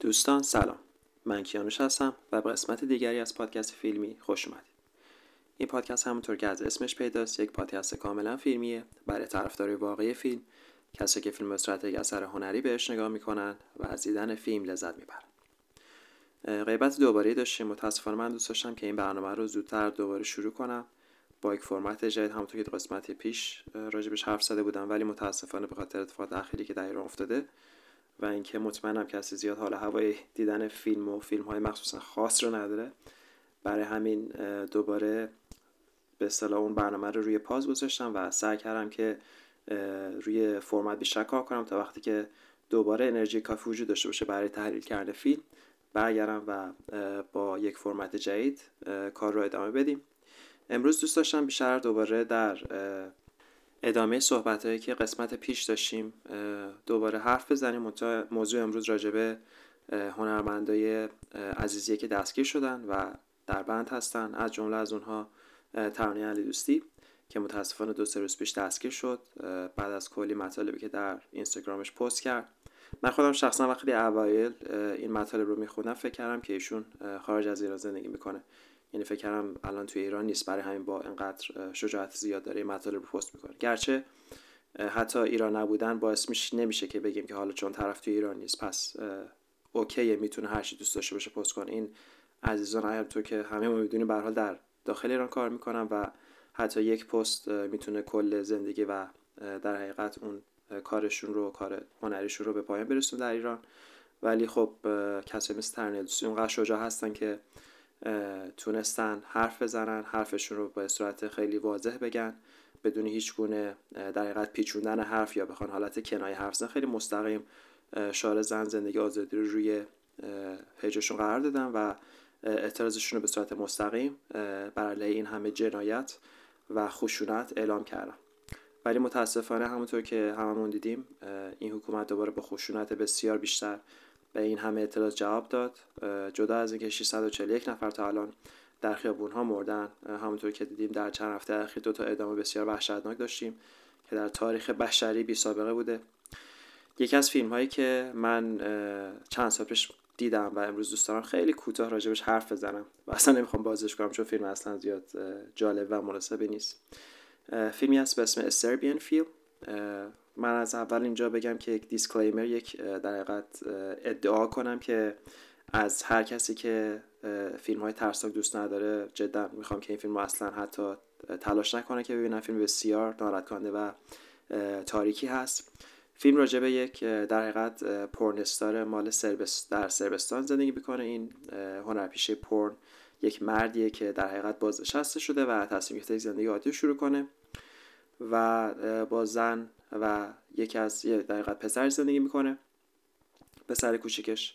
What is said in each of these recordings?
دوستان سلام. من کیانوش هستم و به قسمت دیگری از پادکست فیلمی خوش اومدید. این پادکست همونطور که از اسمش پیداست یک پادکست کاملا فیلمیه. برای طرفدارای واقعی فیلم کسی که فیلم یک اثر هنری بهش نگاه می‌کنن و از دیدن فیلم لذت می‌برن. غیبت دوباره داشتیم. متاسفانه من دوست داشتم که این برنامه رو زودتر دوباره شروع کنم. با یک فرمت جدید همونطور که قسمت پیش راجبش حرف زده بودم ولی متاسفانه به خاطر اتفاقات اخیری که در ایران افتاده و اینکه مطمئنم کسی زیاد حال هوای دیدن فیلم و فیلم های مخصوصا خاص رو نداره. برای همین دوباره به اصطلاح اون برنامه رو روی پاز گذاشتم و سعی کردم که روی فرمت بیشتر کار کنم تا وقتی که دوباره انرژی کافی وجود داشته باشه برای تحلیل کردن فیلم برگردم و با یک فرمت جدید کار رو ادامه بدیم. امروز دوست داشتم بیشتر دوباره در ادامه صحبت هایی که قسمت پیش داشتیم دوباره حرف بزنیم. موضوع امروز راجبه هنرمندای عزیزیه که دستگیر شدن و در بند هستن. از جمله از اونها ترانه علی دوستی که متاسفانه دو سه روز پیش دستگیر شد بعد از کلی مطالبی که در اینستاگرامش پست کرد. من خودم شخصا وقتی اوایل این مطالب رو میخوندم فکر کردم که ایشون خارج از ایران زندگی می‌کنه. یعنی فکر کردم الان توی ایران نیست. برای همین با اینقدر شجاعت زیاد داره مطالب رو پست می‌کنه. گرچه حتی ایران نبودن باعث میشه نمیشه که بگیم که حالا چون طرف توی ایران نیست. پس اوکیه می‌تونه هر چی دوست داشته باشه پست کنه. این عزیزان اگر تو که همه ما می‌دونیم به حال در داخل ایران کار می‌کنن و حتی یک پست می‌تونه کل زندگی و در حقیقت اون کارشون رو کار هنریشون رو به پایان برسون در ایران. ولی خب کسایی مثل ترنیدوسی اونقدر شجاع هستن که تونستن حرف بزنن حرفشون رو به صورت خیلی واضح بگن بدون هیچ گونه در حقیقت پیچوندن حرف یا بخوان حالت کنایه حرف زن خیلی مستقیم شعار زن زندگی آزادی رو روی پیجشون قرار دادن و اعتراضشون رو به صورت مستقیم بر علیه این همه جنایت و خشونت اعلام کردن. ولی متاسفانه همونطور که هممون دیدیم این حکومت دوباره با خشونت بسیار بیشتر به این همه اطلاعات جواب داد. جدا از اینکه 641 نفر تا الان در خیابون ها مردن همونطور که دیدیم در چند هفته اخیر دو تا ادامه بسیار وحشتناک داشتیم که در تاریخ بشری بی سابقه بوده. یکی از فیلم هایی که من چند سال پیش دیدم و امروز دوست دارم خیلی کوتاه راجبش حرف بزنم و اصلا نمی‌خوام بازش کنم چون فیلم اصلا زیاد جالب و مناسبی نیست. فیلمی هست به اسم استربین فیلم من از اول اینجا بگم که یک دیسکلیمر یک در حقیقت ادعا کنم که از هر کسی که فیلم های ترسناک دوست نداره جدا می‌خوام که این فیلم اصلا حتی تلاش نکنه که ببینن فیلم بسیار ناراحت کننده و تاریکی هست. فیلم راجع به یک در حقیقت پورنستار مال سربست در سربستان زندگی می‌کنه. این هنرپیشه پورن یک مردیه که در حقیقت بازنشسته شده و تصمیم گرفته زندگی عادی شروع کنه و با زن و یکی از یه دقیقه پسر زندگی می‌کنه پسر کوچیکش.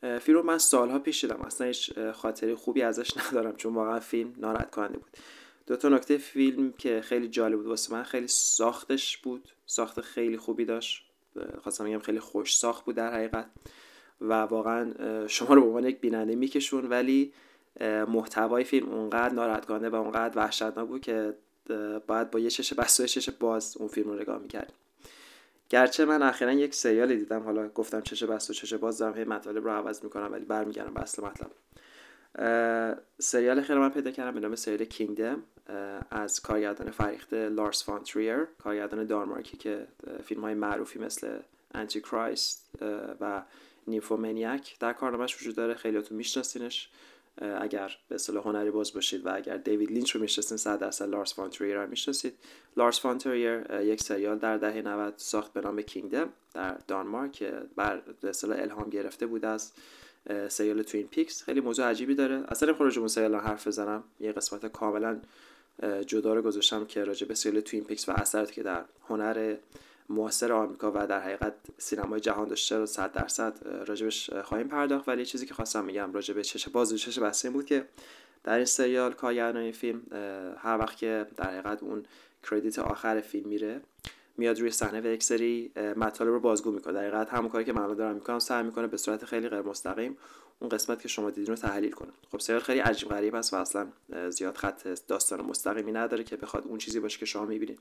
فیلم رو من سالها پیش دیدم. اصلا هیچ خاطری خوبی ازش ندارم چون واقعا فیلم ناراحت کننده بود. دو تا نکته فیلم که خیلی جالب بود واسه من خیلی ساختش بود ساخت خیلی خوبی داشت. خواستم بگم خیلی خوش ساخت بود در حقیقت و واقعا شما رو به عنوان یک بیننده میکشون ولی محتوای فیلم اونقدر ناراحت کننده و اونقدر وحشتناک بود که باید با یه چش بسته و چش باز اون فیلم رو نگاه می‌کردیم. گرچه من اخیرا یک سریال دیدم حالا گفتم چش بسته و چش باز دارم هی مطالب رو عوض می‌کنم ولی برمیگردم به اصل مطلب. سریال خیلی من پیدا کردم به نام سریال کینگدم از کارگردان فریخته لارس فان تریر کارگردان دانمارکی که فیلم های معروفی مثل Antichrist و Nymphomaniac در کارنامهش وجود داره خیلیاتون میشناسینش. اگر به اصطلاح هنری باز باشید و اگر دیوید لینچ رو می‌شناسید 100 درصد لارس فان تریر رو می‌شناسید. لارس فان تریر یک سریال در دهه 90 ساخت به نام Kingdom در دانمارک بر به اصطلاح الهام گرفته بود از سریال Twin Peaks. خیلی موضوع عجیبی داره. اصلا نمی‌خوام راجع سریال حرف بزنم. یه قسمت کاملا جدا رو گذاشتم که راجع به سریال توین پیکس و اثراتی که در هنر معاصر آمریکا و در حقیقت سینمای جهان داشته رو صد درصد راجبش خواهیم پرداخت. ولی چیزی که خواستم میگم راجع به چش باز و چش بسته بود که در این سریال کارگردان این فیلم هر وقت که در حقیقت اون کردیت آخر فیلم میره میاد روی صحنه و یک سری مطالب رو بازگو می‌کنه. در حقیقت همون کاری که من دارم می‌کنم سعی می‌کنه به صورت خیلی غیر مستقیم اون قسمت که شما دیدین رو تحلیل کنه. خب سریال خیلی عجیب غریب است و اصلا زیاد خط داستان مستقیمی نداره که بخواد اون چیزی باشه که شما می‌بینید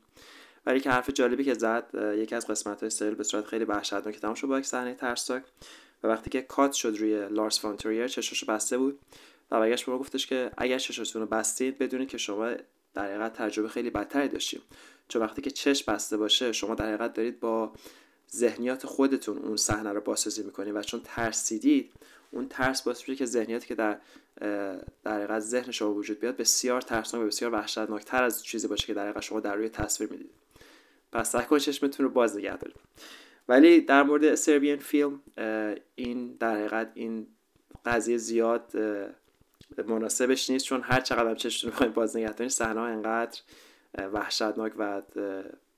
ولی که حرف جالبی که زد یکی از قسمت های سریال به صورت خیلی وحشتناک تمام شد با یک صحنه ترسناک و وقتی که کات شد روی لارس فانتوریر چشاشو بسته بود و برگشت ما گفتش که اگر چشاتون رو بستید بدونید که شما در حقیقت تجربه خیلی بدتری داشتیم چون وقتی که چش بسته باشه شما در حقیقت دارید با ذهنیات خودتون اون صحنه رو بازسازی می‌کنید و چون ترسیدید اون ترس باعث میشه که ذهنیاتی که در در حقیقت ذهن شما وجود بیاد بسیار ترسناک و بسیار وحشتناکتر از چیزی باشه که در حقیقت شما در روی تصویر می‌دید پس سعی کنید چشمتون رو باز نگه دارید. ولی در مورد سربیان فیلم این در حقیقت این قضیه زیاد مناسبش نیست چون هر چقدر هم چشمتون رو باز نگه دارید صحنه انقدر وحشتناک و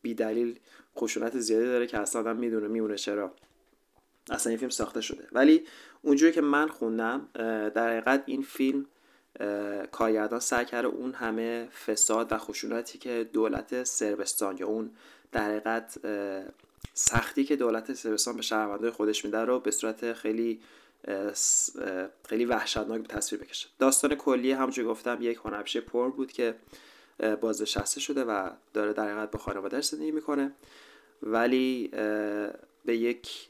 بی دلیل خشونت زیادی داره که اصلا آدم می‌دونه میونه چرا. اصلا این فیلم ساخته شده. ولی اونجوری که من خوندم در حقیقت این فیلم کارگردان سعی کرده اون همه فساد و خشونتی که دولت سربستان یا اون در حقیقت سختی که دولت سربستان به شهروندای خودش میده رو به صورت خیلی خیلی وحشتناک به تصویر بکشه. داستان کلی همونجوری گفتم یک هنرپیشه پر بود که بازنشسته شده و داره در حقیقت با خانوادهش زندگی می‌کنه. ولی به یک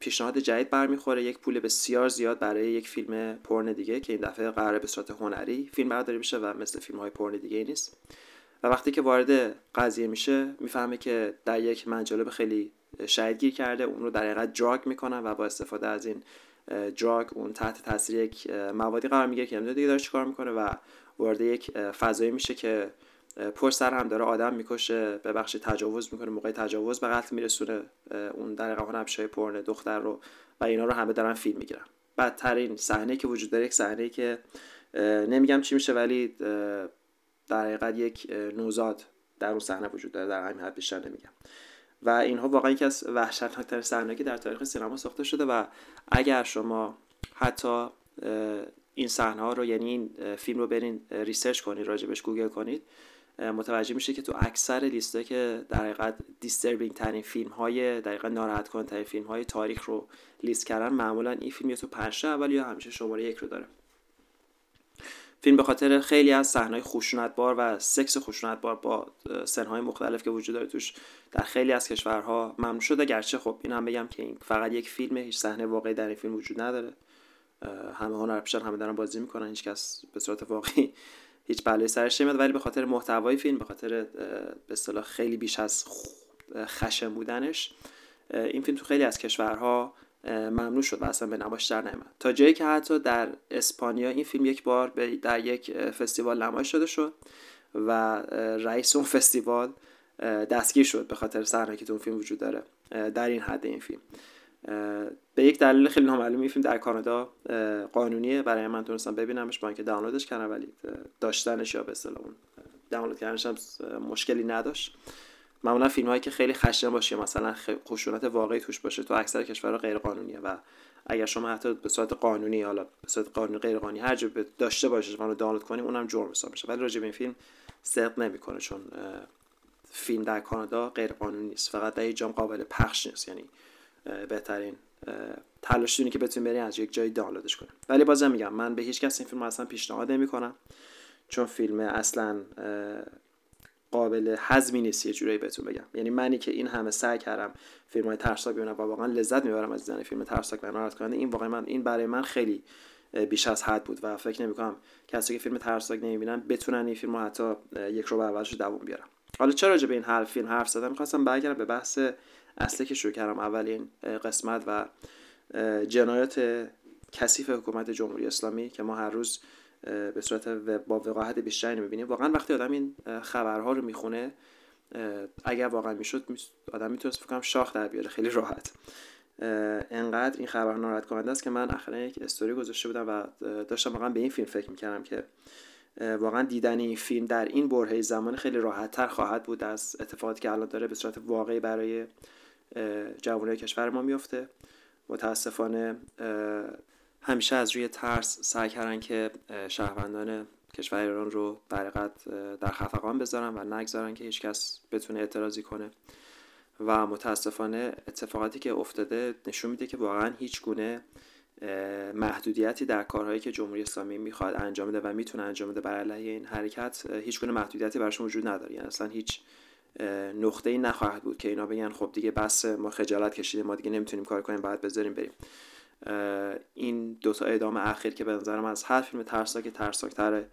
پیشنهاد جدید برمیخوره. یک پول بسیار زیاد برای یک فیلم پرن دیگه که این دفعه قراره به صورت هنری فیلم برداری میشه و مثل فیلم های پرن دیگه نیست. و وقتی که وارد قضیه میشه می‌فهمه که در یک منجلب خیلی شاید گیر کرده اون رو در حقیقت دراگ می‌کنن و با استفاده از این دراگ اون تحت تاثیر یک موادی قرار می‌گیره که نمی‌دونه دیگه داره چیکار می‌کنه و وارد یک فضایی میشه که پشت سر هم داره آدم می‌کشه به بخش تجاوز می‌کنه موقع تجاوز به قتل میرسونه اون در قهان ابشای پرن دختر رو و اینا رو همه دارن فیلم می‌گیرن. بدترین صحنه که وجود داره یک صحنه که نمیگم چی میشه ولی در حقیقت یک نوزاد در اون صحنه وجود داره در همین حد بیشتر نمیگم. و اینها واقعا یکی از وحشتناکترین صحنه که در تاریخ سینما ساخته شده و اگر شما حتی این صحنه ها رو یعنی این فیلم رو برین research کنید راجبش گوگل کنید متوجه میشه که تو اکثر لیست که در حقیقت disturbing ترین فیلم های در حقیقت ناراحت کننده ترین فیلم های تاریخ رو لیست کردن معمولا این فیلم یا تو پنج اول یا همیشه شماره یک رو داره. فیلم به خاطر خیلی از صحنه‌های خشونتبار و سکس خشونتبار با سنهای مختلف که وجود داره توش در خیلی از کشورها ممنوع شده. گرچه خب این هم بگم که این فقط یک فیلمه هیچ صحنه واقعی در این فیلم وجود نداره. همه هنرپیشان همه دارن بازی می‌کنن هیچ کس به صورت واقعی هیچ بلایی سرش نمیاد. ولی به خاطر محتوای فیلم به خاطر به اصطلاح خیلی بیش از خشم بودنش این فیلم تو خیلی از کشورها ممنوع شد و اصلا به نمایش در نمیاد تا جایی که حتی در اسپانیا این فیلم یک بار در یک فستیوال نمایش شده شد و رئیس اون فستیوال دستگیر شد به خاطر صحنه که تو اون فیلم وجود داره در این حد این فیلم. به یک دلیل خیلی نامعلوم این فیلم در کانادا قانونیه. برای من تونستم ببینمش با اینکه دانلودش کردم ولی داشتنش یا به اصطلاح دانلود کردنش هم مشکلی نداشت. معمولا فیلم هایی که خیلی خشن باشه مثلا خشونت واقعی توش باشه تو اکثر کشورها غیر قانونیه و اگر شما حتی به صورت قانونی حالا به صورت قانونی غیر قانونی هر جا داشته باشید و دانلود کنیم اونم جرم حساب میشه. ولی راجع به این فیلم صدق نمی‌کنه چون فیلم در کانادا غیر قانونی نیست. فقط در جام قابل پخش نیست. یعنی بهترین تلاش که بتونیم بریم از یک جایی دانلودش کنیم ولی بازم میگم من به هیچ کس این فیلم اصلا پیشنهاد نمی‌کنم چون فیلم اصلا قابل هضمی نیست یه جورایی بهتون بگم. یعنی منی که این همه سعی کردم فیلم های ترسناک ببینم و واقعا لذت می‌برم از دیدن فیلم ترسناک و ناراحت کننده. این واقعا من این برای من خیلی بیش از حد بود و فکر نمی‌کنم کسی که فیلم ترسناک نمی‌بینن بتونن این فیلم رو حتی یک رو اولش دووم بیارم حالا چرا راجع به این حرف فیلم حرف زدم؟ می‌خواستم برگردم به بحث اصلی که شروع کردم. اولین قسمت و جنایات کثیف حکومت جمهوری اسلامی که ما هر روز به صورت با وقاحت بیشتری می‌بینیم. واقعا وقتی آدم این خبرها رو می‌خونه اگر واقعا می‌شد آدم می‌تونست فکر شاخ در بیاره. خیلی راحت. انقدر این خبر ناراحت کننده است که من اخیرا یک استوری گذاشته بودم و داشتم واقعا به این فیلم فکر می‌کردم که واقعا دیدن این فیلم در این برهه زمان خیلی راحت تر خواهد بود از اتفاقاتی که الان داره به صورت واقعی برای جوانای کشور ما میفته متاسفانه همیشه از روی ترس سعی کردن که شهروندان کشور ایران رو در در خفقان بذارن و نگذارن که هیچکس بتونه اعتراضی کنه. و متاسفانه اتفاقاتی که افتاده نشون میده که واقعا هیچ گونه محدودیتی در کارهایی که جمهوری اسلامی می‌خواد انجام بده و می‌تونه انجام بده بر علیه این حرکت هیچ گونه محدودیتی براشون وجود نداره. یعنی اصلا هیچ نقطه ای نخواهد بود که اینا بگن خب دیگه بس ما خجالت کشیدیم ما دیگه نمی‌تونیم کار کنیم بعد بذاریم بریم. این دوتا اعدام اخیر که به نظرم از هر فیلم ترسناک ترسناکتره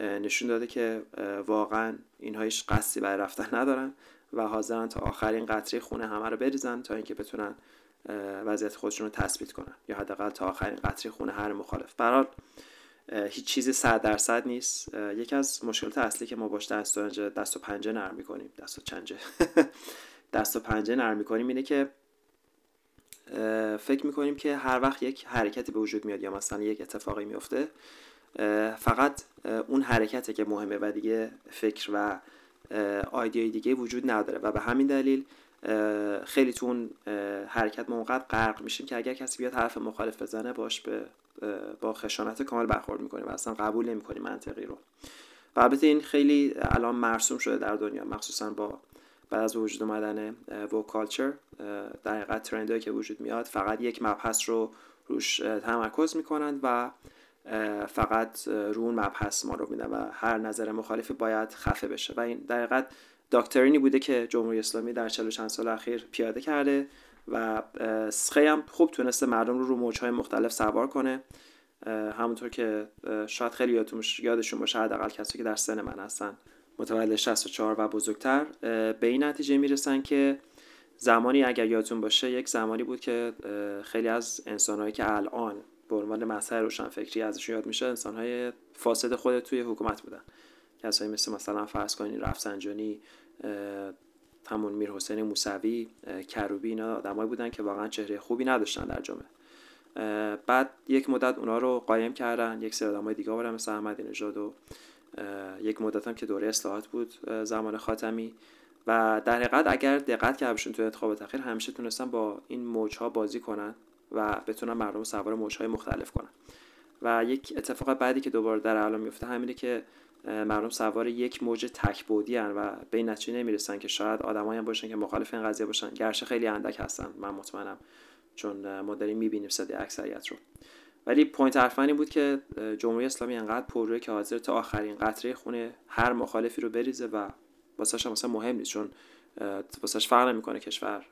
نشون داده که واقعا اینها هیچ قصدی برای رفتن ندارن و حاضرن تا آخرین قطره خونه همه رو بریزن تا اینکه بتونن وضعیت خودشون رو تثبیت کنن یا حداقل تا آخرین قطره خونه هر مخالف. برحال هیچ چیزی صد درصد نیست. یکی از مشکلات اصلی که ما باش دست و دست و پنجه نرم می‌کنیم دست و چنجه. دست و پنجه نرم می‌کنیم اینه که فکر می‌کنیم که هر وقت یک حرکتی به وجود میاد یا مثلا یک اتفاقی میفته فقط اون حرکته که مهمه و دیگه فکر و آیدیای دیگه وجود نداره و به همین دلیل خیلی تو اون حرکت موقع غرق میشیم که اگر کسی بیاد حرف مخالف بزنه باش به با خشانت کامل برخورد می‌کنیم و اصلا قبول نمی‌کنیم منطقی رو. و البته این خیلی الان مرسوم شده در دنیا مخصوصا با بعد از وجود اومدن وو کالچر در حقیقت ترندهایی که وجود میاد فقط یک مبحث رو روش تمرکز می‌کنند و فقط رو اون مبحث ما رو میدن و هر نظر مخالفی باید خفه بشه. و این در حقیقت داکترینی بوده که جمهوری اسلامی در چند چند سال اخیر پیاده کرده و خیلی هم خوب تونسته مردم رو رو موجهای مختلف سوار کنه. همونطور که شاید خیلی یادشون باشه حداقل کسی که در سن من هستن. متولد 64 و بزرگتر به این نتیجه می‌رسن که زمانی اگر یادتون باشه یک زمانی بود که خیلی از انسانهایی که الان به عنوان مسئله روشنفکری ازشون یاد میشه انسانهای فاسد خود توی حکومت بودن. کسایی مثل مثلا فرض کنین رفسنجانی همون میر حسین موسوی کروبی اینا آدمایی بودن که واقعا چهره خوبی نداشتن در جامعه. بعد یک مدت اونا رو قایم کردن یک سری آدمای دیگه بودن مثل احمدی نژاد و یک مدت هم که دوره اصلاحات بود زمان خاتمی. و در حقیقت اگر دقت کردشون تو انتخابات اخیر همیشه تونستن با این موجها بازی کنن و بتونن مردم سوار موجهای مختلف کنن. و یک اتفاق بعدی که دوباره در الان میفته همینه که مردم سوار یک موج تکبودی هن و به این نمی‌رسن که شاید آدمایی هم باشن که مخالف این قضیه باشن. گرچه خیلی اندک هستن من مطمئنم چون ما داریم می‌بینیم صدای اکثریت رو. ولی point حرفام این بود که جمهوری اسلامی انقدر پروه که حاضره تا آخرین قطره خونه هر مخالفی رو بریزه و واسش هم مثلا مهم نیست چون واسش فرق نمی‌کنه کشور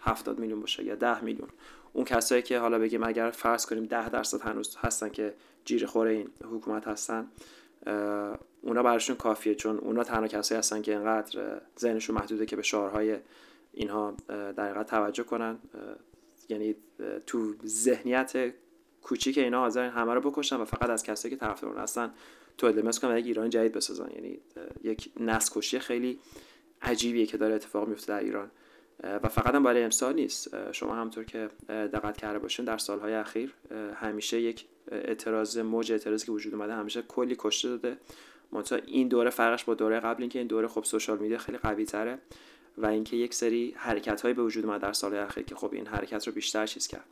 70 میلیون باشه یا 10 میلیون. اون کسایی که حالا بگیم اگر فرض کنیم 10 درصد هنوز هستن که جیر خوره این حکومت هستن اونا براشون کافیه چون اونا تنها کسایی هستن که اینقدر ذهنشون محدوده که به شعارهای اینها در توجه کنن. یعنی تو ذهنیت کوچیک اینا حاضر همه رو بکشن و فقط از کسایی که طرفدار هستن تو ادمس کنن یک ایران جدید بسازن. یعنی یک نسل خیلی عجیبیه که داره اتفاق میفته در ایران. و فقط هم برای امسال نیست. شما همطور که دقت کرده باشین در سالهای اخیر همیشه یک اعتراض موج اعتراضی که وجود اومده همیشه کلی کشته داده منتها این دوره فرقش با دوره قبل اینکه این دوره خب سوشال میدیا خیلی قوی تره و اینکه یک سری حرکت به وجود اومد در سالهای اخیر که خب این حرکت رو بیشتر چیز کرد.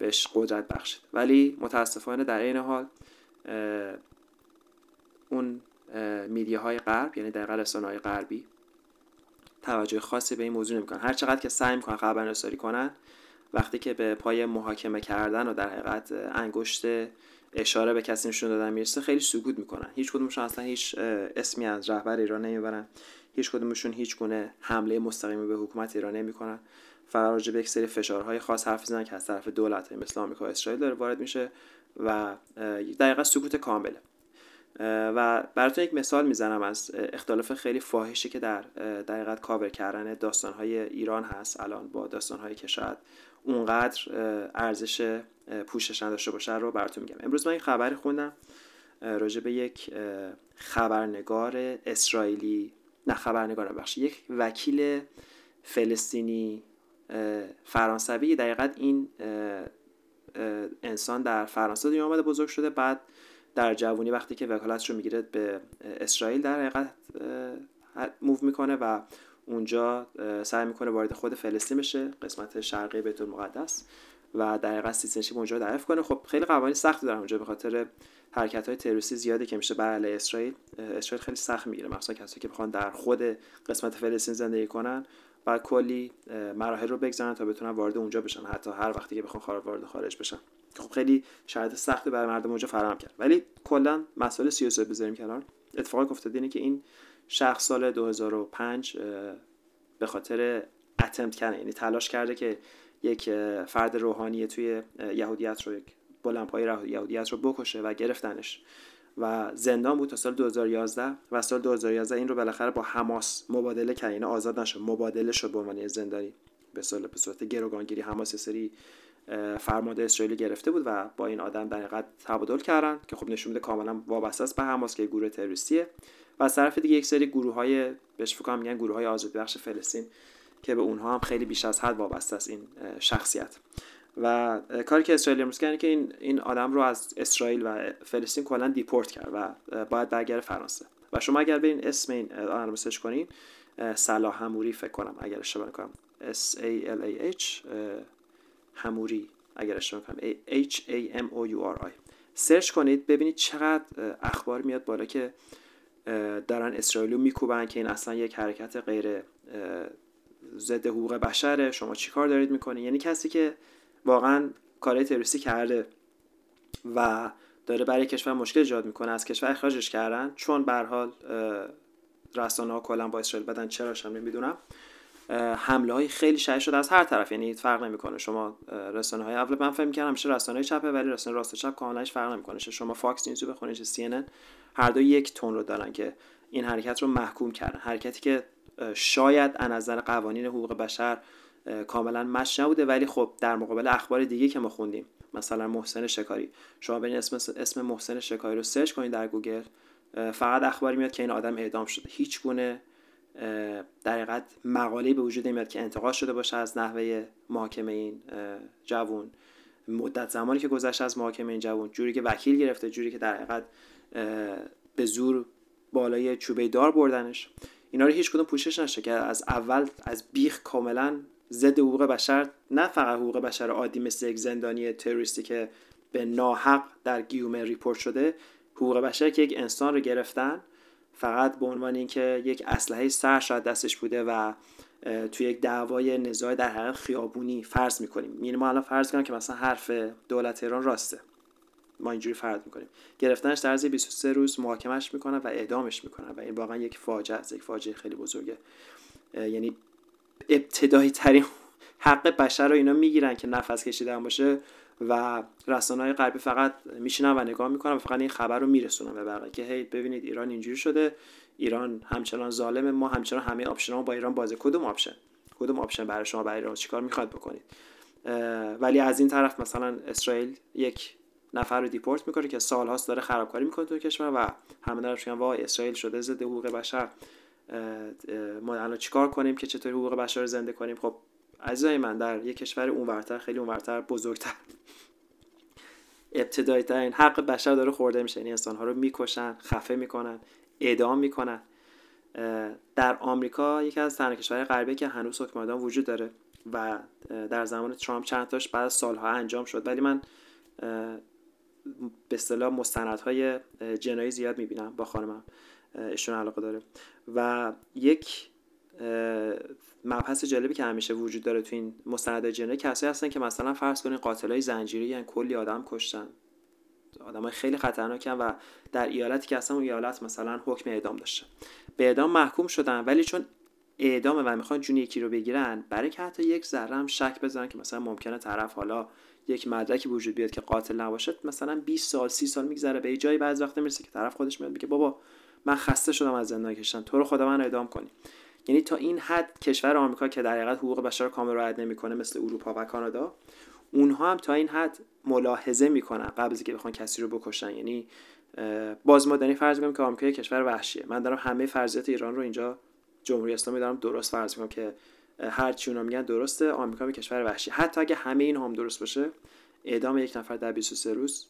بهش قدرت بخشید. ولی متاسفانه در این حال اون میدیاهای غرب یعنی در رسانه های غربی توجه خاصی به این موضوع نمی‌کنن. هر چقدر که سعی می‌کنن خبررسانی کنن وقتی که به پای محاکمه کردن و در حقیقت انگشت اشاره به کسی نشون دادن می‌رسه خیلی سکوت می‌کنن. هیچ کدومشون اصلا هیچ اسمی از رهبر ایران نمی‌برن. هیچ کدومشون هیچ گونه حمله مستقیمی به حکومت ایران نمی‌کنن. فقط راجع به یک سری فشارهای خاص حرف می‌زنن که از طرف دولت مثل آمریکا و اسرائیل داره وارد میشه و دقیقا سکوت کامله. و براتون یک مثال می‌زنم از اختلاف خیلی فاحشی که در دقیقت کاور کردن داستانهای ایران هست الان با داستانهایی که شاید اونقدر ارزش پوشش نداشته باشه رو براتون میگم. امروز من یک خبری خوندم راجع به یک خبرنگار اسرائیلی نه خبرنگار بخش یک وکیل فلسطینی فرانسوی در حقیقت این انسان در فرانسه دنیا آمده بزرگ شده بعد در جوانی وقتی که وکالتش رو می‌گیره به اسرائیل در حقیقت move می‌کنه و اونجا سعی می‌کنه وارد خود فلسطین بشه قسمت شرقی بیت المقدس و در حقیقت citizenship اونجا دریافت کنه. خب خیلی قوانین سختی دارن اونجا به خاطر حرکت های تروریستی زیادی که میشه بر اسرائیل. اسرائیل خیلی سخت می‌گیره مخصوصا کسایی که بخوان در خود قسمت فلسطین زندگی کنن. و کلی مراحل رو بگذارن تا بتونن وارد اونجا بشن. حتی هر وقتی که بخوان خارج وارد خارج بشن. خب خیلی شرایط سختی برای مردم اونجا فراهم کرد. ولی کلا مسئله سیاسی بذاریم کنار. اتفاقی افتاده اینه که این شخص سال 2005 به خاطر اتمت کردن. یعنی تلاش کرده که یک فرد روحانی توی یهودیت رو یک بلندپای یهودیت رو بکشه و گرفتنش. و زندان بود تا سال 2011 و سال 2011 این رو بالاخره با حماس مبادله کرد. اینا آزاد نشد مبادله شد به عنوان زندانی. به صورت به صورت گروگانگیری حماس سری فرمانده اسرائیلی گرفته بود و با این آدم در حقیقت تبادل کردن که خب نشون میده کاملا وابسته است به حماس که گروه تروریستیه. و از طرف دیگه یک سری گروه های بهش فکر میگن گروه های آزادی بخش فلسطین که به اونها هم خیلی بیش از حد وابسته است این شخصیت. و کاری که اسرائیل امروز کرد که این این آدم رو از اسرائیل و فلسطین کلا deport کرد و باید برگرده فرانسه. و شما اگر برین اسم این آدم رو search کنین صلاح حموری فکر کنم اگر اشتباه نکنم. S A L A H حموری اگر اشتباه کنم H A M O U R I. search کنید ببینید چقدر اخبار میاد بالا که دارن اسرائیلو میکوبن که این اصلا یک حرکت غیر ضد حقوق بشره. شما چیکار دارید می‌کنید یعنی کسی که واقعا کارهای تروریستی کرده و داره برای کشور مشکل ایجاد می‌کنه از کشور اخراجش کردن. چون به هر حال رسانه ها کلا با اسرائیل بدن چرا هم نمی‌دونم. حمله های خیلی شایع شده از هر طرف یعنی فرق نمی‌کنه. شما رسانه های اول من فکر می‌کردم همیشه رسانه چپه ولی رسانه راست چپ کاملا ش فرق نمی‌کنه. شما Fox News بخونید CNN هر دو یک tone رو دارن که این حرکت رو محکوم کردن. حرکتی که شاید از نظر قوانین حقوق بشر کاملا مش نبوده. ولی خب در مقابل اخبار دیگه که ما خوندیم مثلا محسن شکاری. شما برین اسم اسم محسن شکاری رو search کنید در گوگل. فقط اخباری میاد که این آدم اعدام شده. هیچ گونه در حقیقت مقاله به وجود نمیاد که انتقاد شده باشه از نحوه محاکمه این جوون. مدت زمانی که گذشته از محاکمه این جوون جوری که وکیل گرفته جوری که در حقیقت به زور بالای چوبه دار بردنش. اینا رو هیچ کدوم پوشش نشه که از اول از بیخ کاملا ضد حقوق بشر نه فقط حقوق بشر عادی مثل یک زندانی تروریستی که به ناحق در گیومه ریپورت شده حقوق بشر که یک انسان رو گرفتن فقط به عنوان اینکه یک اسلحه سر شاید دستش بوده و توی یک دعوای نزاع در حقیقت خیابونی فرض می‌کنیم. یعنی ما الان فرض کنیم که مثلا حرف دولت ایران راسته. ما اینجوری فرض می‌کنیم. گرفتنش در 23 روز محاکمش می‌کنن و اعدامش می‌کنن و این واقعا یک فاجعه است یک فاجعه خیلی بزرگه. یعنی ابتدایی ترین حق بشر رو اینا می‌گیرن که نفس کشیدن باشه و رسانه های غربی فقط میشینن و نگاه می‌کنن و فقط این خبر رو میرسونن به بقیه که هی ببینید ایران اینجوری شده ایران همچنان ظالمه ما همچنان همه option با ایران بازه کدوم option؟ کدوم option برای شما برای ایران؟ چیکار می‌خواد بکنید؟ ولی از این طرف مثلا اسرائیل یک نفر رو deport می‌کنه که سالهاست داره خرابکاری می‌کنه تو کشور و همه دارن میگن وای اسرائیل شده ضد حقوق بشر. ما الان چیکار کنیم که چطوری حقوق بشر رو زنده کنیم؟ خب عزیزای من در یک کشور اونورتر خیلی اونورتر بزرگتر. ابتدایی ترین حق بشر داره خورده میشه. یعنی انسان ها رو می‌کشن خفه می‌کنن اعدام می‌کنن. در آمریکا یکی از تنها کشورهای غربی که هنوز حکم وجود داره و در زمان ترامپ چند تاش بعد از سالها انجام شد. ولی من به اصطلاح مستندهای جنایی زیاد می‌بینم با خانمم. ایشون علاقه داره. و یک مبحث جالبی که همیشه وجود داره تو این مستند جنایی کسایی هستن که مثلا فرض کنید قاتلای زنجیری یعنی کلی آدم کشتن. آدم خیلی خطرناکن و در ایالتی که اصلا اون ایالت مثلا حکم اعدام داشته به اعدام محکوم شدن ولی چون اعدام و می‌خوان جون یکی رو بگیرن برای که حتی یک ذره هم شک بزنن که مثلا ممکنه طرف حالا یک مدرکی وجود بیاد که قاتل نباشه مثلا 20 سال 30 سال میگذره به جایی بعض وقت می‌رسه که طرف خودش میاد میگه بابا من خسته شدم از زندان کشتن تو رو خدا من اعدام کنی یعنی تا این حد کشور آمریکا که در حقیقت حقوق بشر کامل رعایت نمی‌کنه مثل اروپا و کانادا اونها هم تا این حد ملاحظه می‌کنن قبل از اینکه بخوان کسی رو بکشن. یعنی باز ما فرض می‌کنیم که آمریکا یک کشور وحشیه. من دارم همه فرضیات ایران رو اینجا جمهوری اسلامی دارم درست فرض می‌کنم که هر چی اونا میگن درسته آمریکا یک کشور وحشی حتی اگه همه این هم درست باشه اعدام یک نفر در 23 روز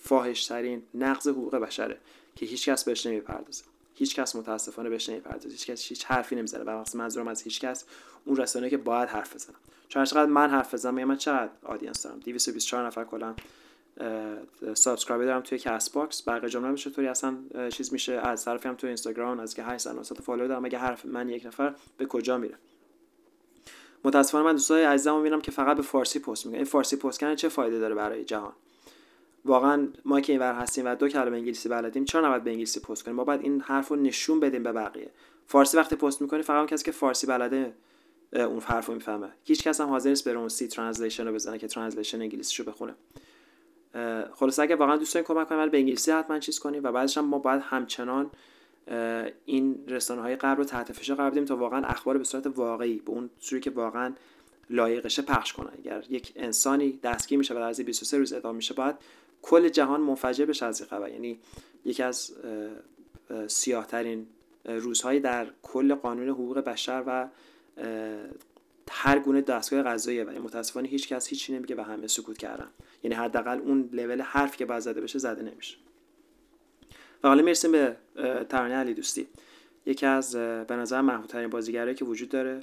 فاحش ترین نقض حقوق بشره. که هیچ کس بهش نمی‌پردازه. هیچ کس متاسفانه بهش نمی‌پردازه. هیچ کس هیچ حرفی نمی‌زنه و منظورم از هیچ کس اون رسانه که باید حرف بزنم چون چقدر من حرف بزنم من چقدر audience دارم؟ 224 نفر کلا subscriber دارم توی Castbox بقیه جمله میشه طوری اصلا چیز میشه؟ از طرفی هم توی اینستاگرام از که 800 follower دارم. اگه حرف من یک نفر به کجا میره؟ متاسفانه من دوستای عزیزمو می‌بینم که فقط به فارسی پست میگن. این فارسی پست کردن چه فایده داره برای جهان؟ واقعا ما که اینور هستیم و دو کلمه انگلیسی بلدیم چرا نباید به انگلیسی پست کنیم؟ ما باید این حرف رو نشون بدیم به بقیه. فارسی وقتی پست می‌کنی فقط کسی که فارسی بلده اون حرف رو می‌فهمه. هیچ کس هم حاضر نیست بره اون see translation رو بزنه که translation انگلیسیشو بخونه. خلاص اگه واقعا دوست دارین کمک کنیم به انگلیسی حتما چیز کنیم و بعدش هم ما باید همچنان این رسانه های قبل رو تحت فشار قرار بدیم تا واقعا اخبار به صورت واقعی به اون صورتی که واقعا لایقشه پخش کنن اگر یک انسانی دستگیر میشه و از 23 روز اعدام میشه باید کل جهان منفجر بشه از این خبر. یعنی یکی از سیاهترین روزهایی در کل قانون حقوق بشر و هر گونه دستگاه قضاییه و متاسفانه هیچ کس هیچی نمیگه و همه سکوت کردن. یعنی حداقل اون لول حرف که باید زده بشه زده نمیشه. و حالا می‌رسیم به ترانه علی دوستی. یکی از به نظر محبوبترین بازیگرایی که وجود داره.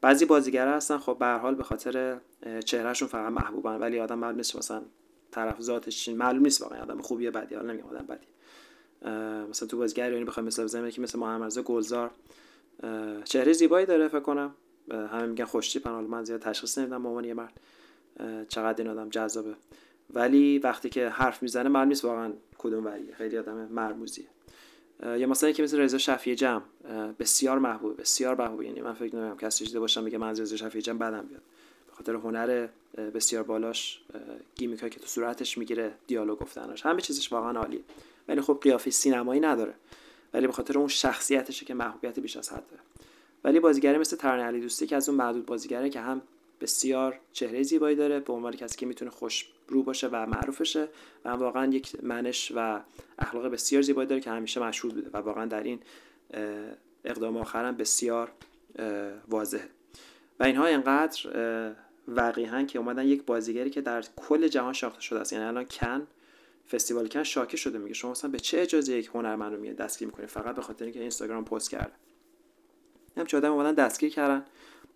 بعضی بازیگرا هستن خب به حال به خاطر چهرهشون فقط محبوبن ولی آدم معلوم نیست مثلا طرف ذاتش معلوم نیست واقعا آدم خوبیه بدی حالا نمیگم آدم بدی. مثلا تو بازیگر یعنی بخوام مثلا بزنم که مثل محمد رضا گلزار. چهره زیبایی داره فکر کنم. همه میگن خوشتیپن حالا من زیاد تشخیص نمیدم به عنوان یه مرد. چقدر این آدم جذابه. ولی وقتی که حرف می‌زنه معلوم نیست واقعا کدوم وریه. خیلی آدم مرموزیه. یا مثلا که مثل رضا شفیع جم. بسیار محبوب بسیار محبوب یعنی من فکر نمی‌کنم کسی دیده باشم بگه من از رضا شفیع جم بدم بیاد. به خاطر هنر بسیار بالاش گیمیکایی که تو صورتش می‌گیره دیالوگ گفتنش. همه چیزش واقعا عالیه. ولی خب قیافه سینمایی نداره. ولی به خاطر اون شخصیتشه که محبوبیت بیش از حد داره ولی بازیگری مثل ترانه علی دوستی که از اون معدود بازیگره که هم بسیار چهره زیبایی داره به عنوان کسی که می‌تونه خوش رو باشه و معروف شه و هم واقعا یک منش و اخلاق بسیار زیبایی داره که همیشه مشهود بوده و واقعا در این اقدام آخرم بسیار واضحه. و اینها اینقدر وقیحا که اومدن یک بازیگری که در کل جهان شاخته شده است. یعنی الان کن فستیوال کن شاکه شده. میگه شما مثلا به چه اجازه یک هنرمند رو میاد دستگیر می‌کنید فقط به خاطر اینکه اینستاگرام پست کرده. همچه آدم اومدن دستگیر کردن.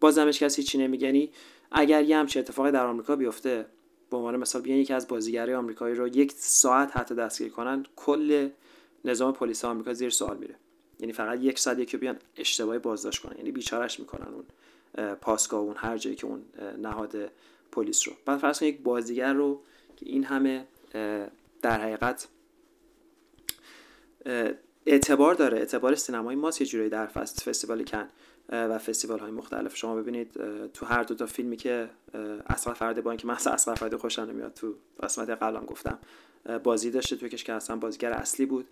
بازمش کسی چی نمیگه. یعنی اگر یه همچین اتفاقی در آمریکا بیفته به عنوان مثال بیان یکی از بازیگرای آمریکایی رو یک ساعت حتی دستگیر کنن کل نظام پلیس آمریکا زیر سوال میره. یعنی فقط یک ساعت یکی بیان اشتباهی بازداشت کنن. یعنی بیچارش می‌کنن اون. پاسگاه اون هر جایی که اون نهاد پلیس رو. بعد فرض یک بازیگر رو که این همه در حقیقت اعتبار داره. اعتبار سینمای ماست. یه جورایی در فستیوال کن و فستیوال های مختلف. شما ببینید تو هر دو تا فیلمی که اصغر فرده با اینکه من اصغر فرده خوشم نمیاد تو قسمت قبلم گفتم بازی داشته توی کش که اصلا بازیگر اصلی بود.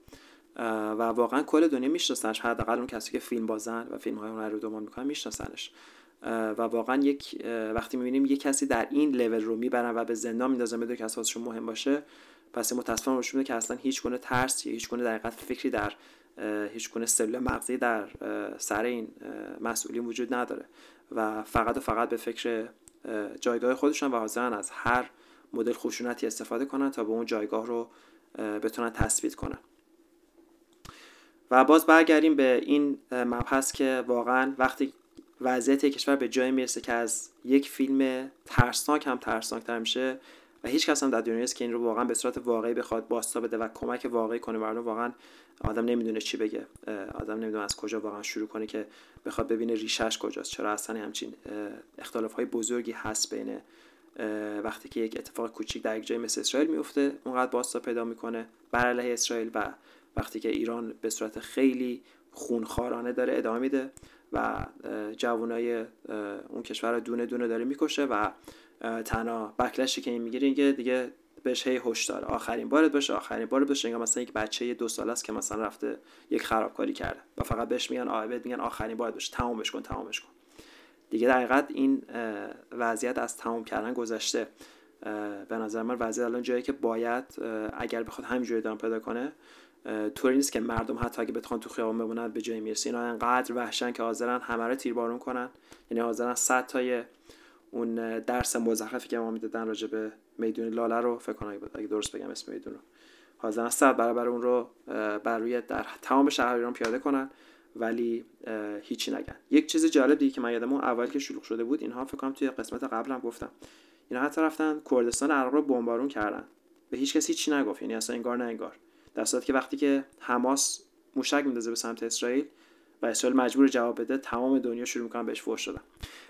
و واقعا کل دنیا میشناسنش. حداقل اون کسی که فیلم بازن و فیلم های هنر رو دومان می‌کنن میشناسنش. و واقعا یک وقتی می‌بینیم یک کسی در این لول رو می‌برن و به زندان میندازن بدون که اساسشون مهم باشه پس متاسفانه نشون که اصلا هیچ گونه ترس یا هیچ گونه در فکری در هیچ گونه سلول مغزی در سر این مسئولین وجود نداره و فقط و فقط به فکر جایگاه خودشان و حاضرن از هر مدل خشونتی استفاده کنن تا به اون جایگاه رو بتونن تثبیت کنن. و باز برگردیم به این مبحث که واقعا وقتی وضعیت کشور به جای می‌رسه که از یک فیلم ترسناک هم ترسناکتر میشه و هیچ کس هم در دنیا نیست که این رو واقعا به صورت واقعی بخواد باستا بده و کمک واقعی کنه. مردم واقعا آدم نمی‌دونه چی بگه. آدم نمی‌دونه از کجا واقعا شروع کنه که بخواد ببینه ریشش کجاست. چرا اصلا همچین اختلاف های بزرگی هست بین وقتی که یک اتفاق کوچیک در یک جای مثل اسرائیل میفته اونقدر باستا پیدا می‌کنه بر علیه اسرائیل و وقتی که ایران به صورت خیلی خونخوارانه داره ادامه میده. و جوانای اون کشور رو دونه دونه داره می‌کشه و تنها بکلشی که این می‌گیره اینکه دیگه بهش هی هشدار آخرین بارت باشه آخرین بارت باشه. انگار مثلا یک بچه دو ساله است که مثلا رفته یک خرابکاری کرده و فقط بهش میگن آبد میگن آخرین بارت باشه. تمامش کن تمامش کن. دیگه در این وضعیت از تمام کردن گذشته. به نظر من وضعیت الان جایی که باید اگر بخواد همینجوری ادامه پیدا کنه طوری نیست که مردم حتی اگه بتوان تو خیابان بمونن به جای می‌رسه اینا انقدر وحشن که حاضرن همه رو تیربارون کنن. یعنی حاضرن صد تای اون درس مزخرفی که ما می‌دادن راجع به میدون لاله رو فکر کنم اگه درست بگم اسم میدون رو. حاضرن صد برابر اون رو بر روی در تمام شهر ایران پیاده کنن ولی هیچی نگن. یک چیز جالب دیگه که من یادم اول که شلوغ شده بود اینها فکر کنم توی قسمت قبلم گفتم. اینا حتی رفتن کردستان عراق رو بمبارون کردن. به هیچ کسی چی نگفت یعنی اصلا انگار نه انگار. در صورتی که وقتی که حماس موشک میندازه به سمت اسرائیل و اسرائیل مجبور جواب بده تمام دنیا شروع می‌کنن بهش فوش دادن.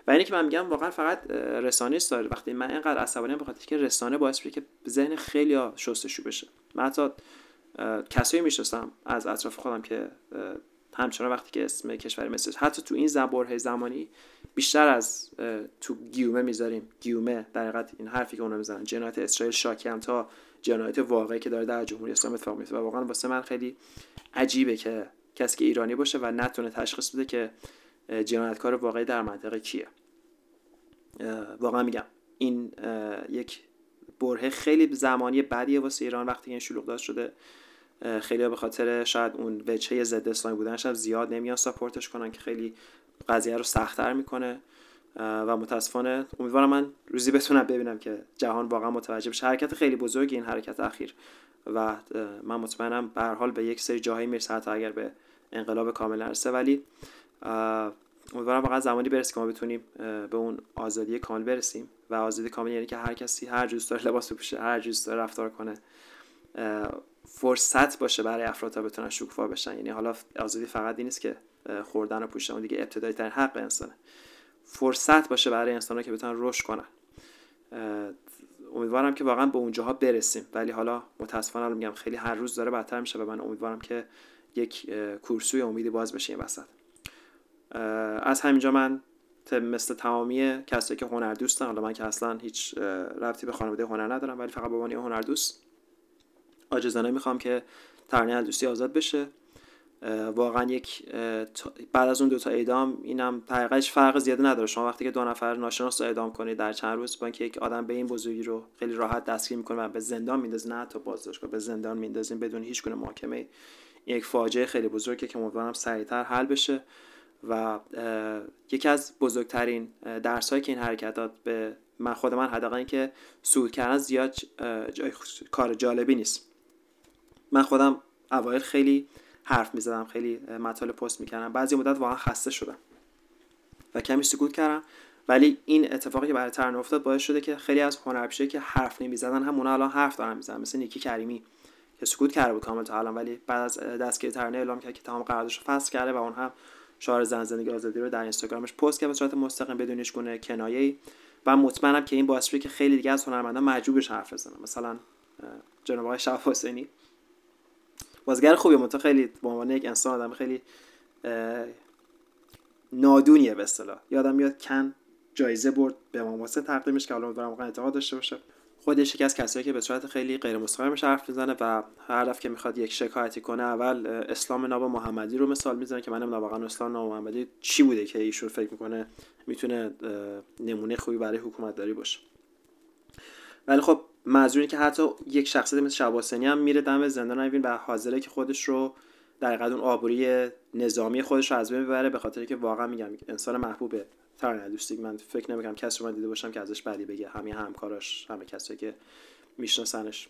و اینی که من میگم واقعا فقط رسانه است وقتی من اینقدر عصبانی به خاطر که رسانه باعث میشه که ذهن خیلی شستشو بشه. من حتی کسایی می‌شناسم از اطراف خودم که همچنان وقتی که اسم کشور مصر حتی تو این زبره زمانی بیشتر از تو گیومه می‌ذاریم. گیومه در حقیقت این حرفی که اونا می‌زنن. جنایت اسرائیل شاکی هم تا جنایت واقعی که داره در جمهوری اسلامی اتفاق میفته و واقعا واسه من خیلی عجیبه که کسی که ایرانی باشه و نتونه تشخیص بده که جنایتکار واقعی در منطقه کیه. واقعا میگم این یک بره خیلی زمانی بدیه واسه ایران وقتی این شلوغ داشت شده. خیلی به خاطر شاید اون وجهه ضد اسلامی بودنش هم زیاد نمیان ساپورتش کنن که خیلی قضیه رو سختتر می‌کنه. و متاسفانه امیدوارم من روزی بتونم ببینم که جهان واقعا متوجه بشه. حرکت خیلی بزرگی این حرکت اخیر. و من مطمئنم به حال به یک سری جاهایی می‌رسه حتی اگر به انقلاب کامل نرسه. ولی امیدوارم واقعا زمانی برسه که ما بتونیم به اون آزادی کامل برسیم. و آزادی کامل یعنی که هر کسی هر جور داره لباس بپوشه هر جور داره رفتار کنه. فرصت باشه برای افراد تا بتونن شکوفا بشن. یعنی حالا آزادی فقط این نیست که خوردن و پوشیدن دیگه ابتدایی ترین حق انسانه. فرصت باشه برای انسان که بتونن رشد کنن. امیدوارم که واقعا به اونجاها برسیم. ولی حالا متاسفانه میگم خیلی هر روز داره بدتر میشه و من امیدوارم که یک کورسوی امیدی باز بشه این وسط. از همینجا من مثل تمامی کسایی که هنر دوستن حالا من که اصلا هیچ ربطی به خانواده هنر ندارم ولی فقط به عنوان هنر دوست عاجزانه می‌خوام که ترانه دوستی آزاد بشه. واقعا یک بعد از اون دوتا اعدام اینم حقیقتش فرق زیاده نداره. شما وقتی که دو نفر ناشناس رو اعدام کنید در چند روز با اینکه یک آدم به این بزرگی رو خیلی راحت دستگیر می‌کنه و به زندان میندازه نه حتی بازداشتگاه به زندان میندازیم بدون هیچ گونه محاکمه. یک فاجعه خیلی بزرگه که امیدوارم سریعتر حل بشه و یکی از بزرگترین درس که این حرکتات به من خود من حداقل که سود کردن زیاد کار جالبی نیست. من خودم اوایل خیلی حرف می‌زدم خیلی مطالب پست می‌کردم. بعضی مدت واقعا خسته شدم و کمی سکوت کردم. ولی این اتفاقی که برای ترن افتاد باعث شده که خیلی از هنرپیشه که حرف نمی‌زدن هم اونا الان حرف دارن می‌زنن مثل نیکی کریمی که سکوت کرده بود کامل تا الان ولی بعد از دستگیری ترانه اعلام کرد که تمام قراردادش رو فسخ کرده و اون هم شعار زن زندگی آزادی رو در اینستاگرامش پست کرد به صورت مستقیم بدون هیچ گونه کنایه‌ای. و مطمئنم که این باعث که خیلی دیگه از هنرمندان مجبورش حرف بزنن. مثلا جناب آقای شعب حسینی. بازیگر خوبی مت خیلی به عنوان یک انسان آدم خیلی نادونیه به اصطلاح. یادم میاد کن جایزه برد به ماماسه تقدیمش که حالا امیدوارم اعتقاد داشته باشه. خودش یکی از کسایی که به صورت خیلی غیر مستقیمش حرف می‌زنه و هر دفعه که می‌خواد یک شکایتی کنه اول اسلام ناب محمدی رو مثال می‌زنه که منم واقعا اسلام ناب محمدی چی بوده که ایشون فکر می‌کنه می‌تونه نمونه خوبی برای حکومت داری باشه. ولی خب منظوری که حتی یک شخصیت مثل شباسنی هم میره دم زندان و حاضره که خودش رو در اون آبروی نظامی خودش رو از بین ببره به خاطر که واقعا میگم انسان محبوبه. ترانه دوستی من فکر نمی‌کنم کسی رو من دیده باشم که ازش بدی بگه. همه همکاراش همه کسایی که میشناسنش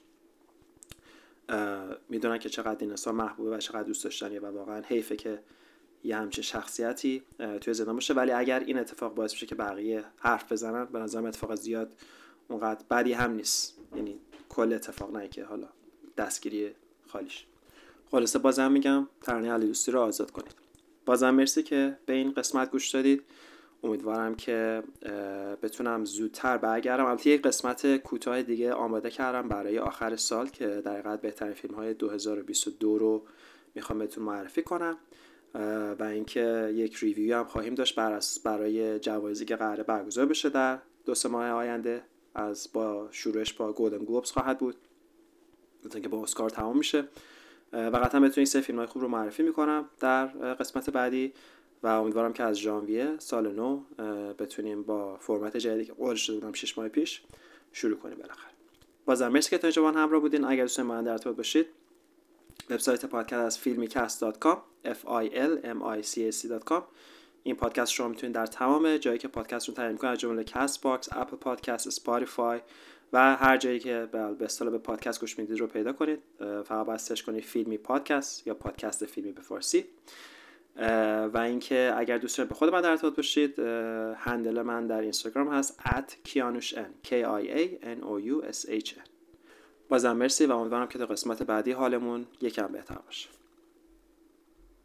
می‌دونن که چقدر این انسان محبوبه و چقدر دوست داشتنیه و واقعا حیفه که یه همچین شخصیتی توی زندان باشه. ولی اگر این اتفاق باعث بشه که بقیه حرف بزنن به نظرم اتفاق زیاد اونقدر بدی هم نیست. یعنی کل اتفاق نه که حالا دستگیری خالیش. خلاصه بازم میگم ترانه علی دوستی رو آزاد کنید. بازم مرسی که به این قسمت گوش دادید. امیدوارم که بتونم زودتر برگردم. البته یک قسمت کوتاه دیگه آماده کردم برای آخر سال که در حقیقت بهترین فیلم های 2022 رو می‌خوام بهتون معرفی کنم. و اینکه یک ریویو هم خواهیم داشت برای جوایزی که قراره برگزار بشه در دو سه ماه آینده. از با شروعش با گلدن گلوبز خواهد بود. که با اسکار تمام میشه. و قطعا بتونید سه فیلم های خوب رو معرفی می‌کنم در قسمت بعدی. و امیدوارم که از ژانویه سال نو بتونیم با فرمت جدیدی که قول شده بودم 6 ماه پیش شروع کنیم بالاخره. بازم مرسی که تا اینجا همراه بودین. اگر دوست من در ارتباط باشید وبسایت پادکست از filmicast.com f i l m i c a c.com این پادکست شما می‌تونید در تمام جایی که پادکست رو تهیه می‌کنید از جمله Castbox Apple Podcast Spotify و هر جایی که به اصطلاح به پادکست گوش می‌دید رو پیدا کنید. فقط باید سرچ کنید فیلمی پادکست یا پادکست فیلمی به فارسی و اینکه اگر دوست دارید به خود من در ارتباط باشید هندل من در اینستاگرام هست at k i a n o u s h n. بازم مرسی و امیدوارم که تا قسمت بعدی حالمون یکم بهتر باشه.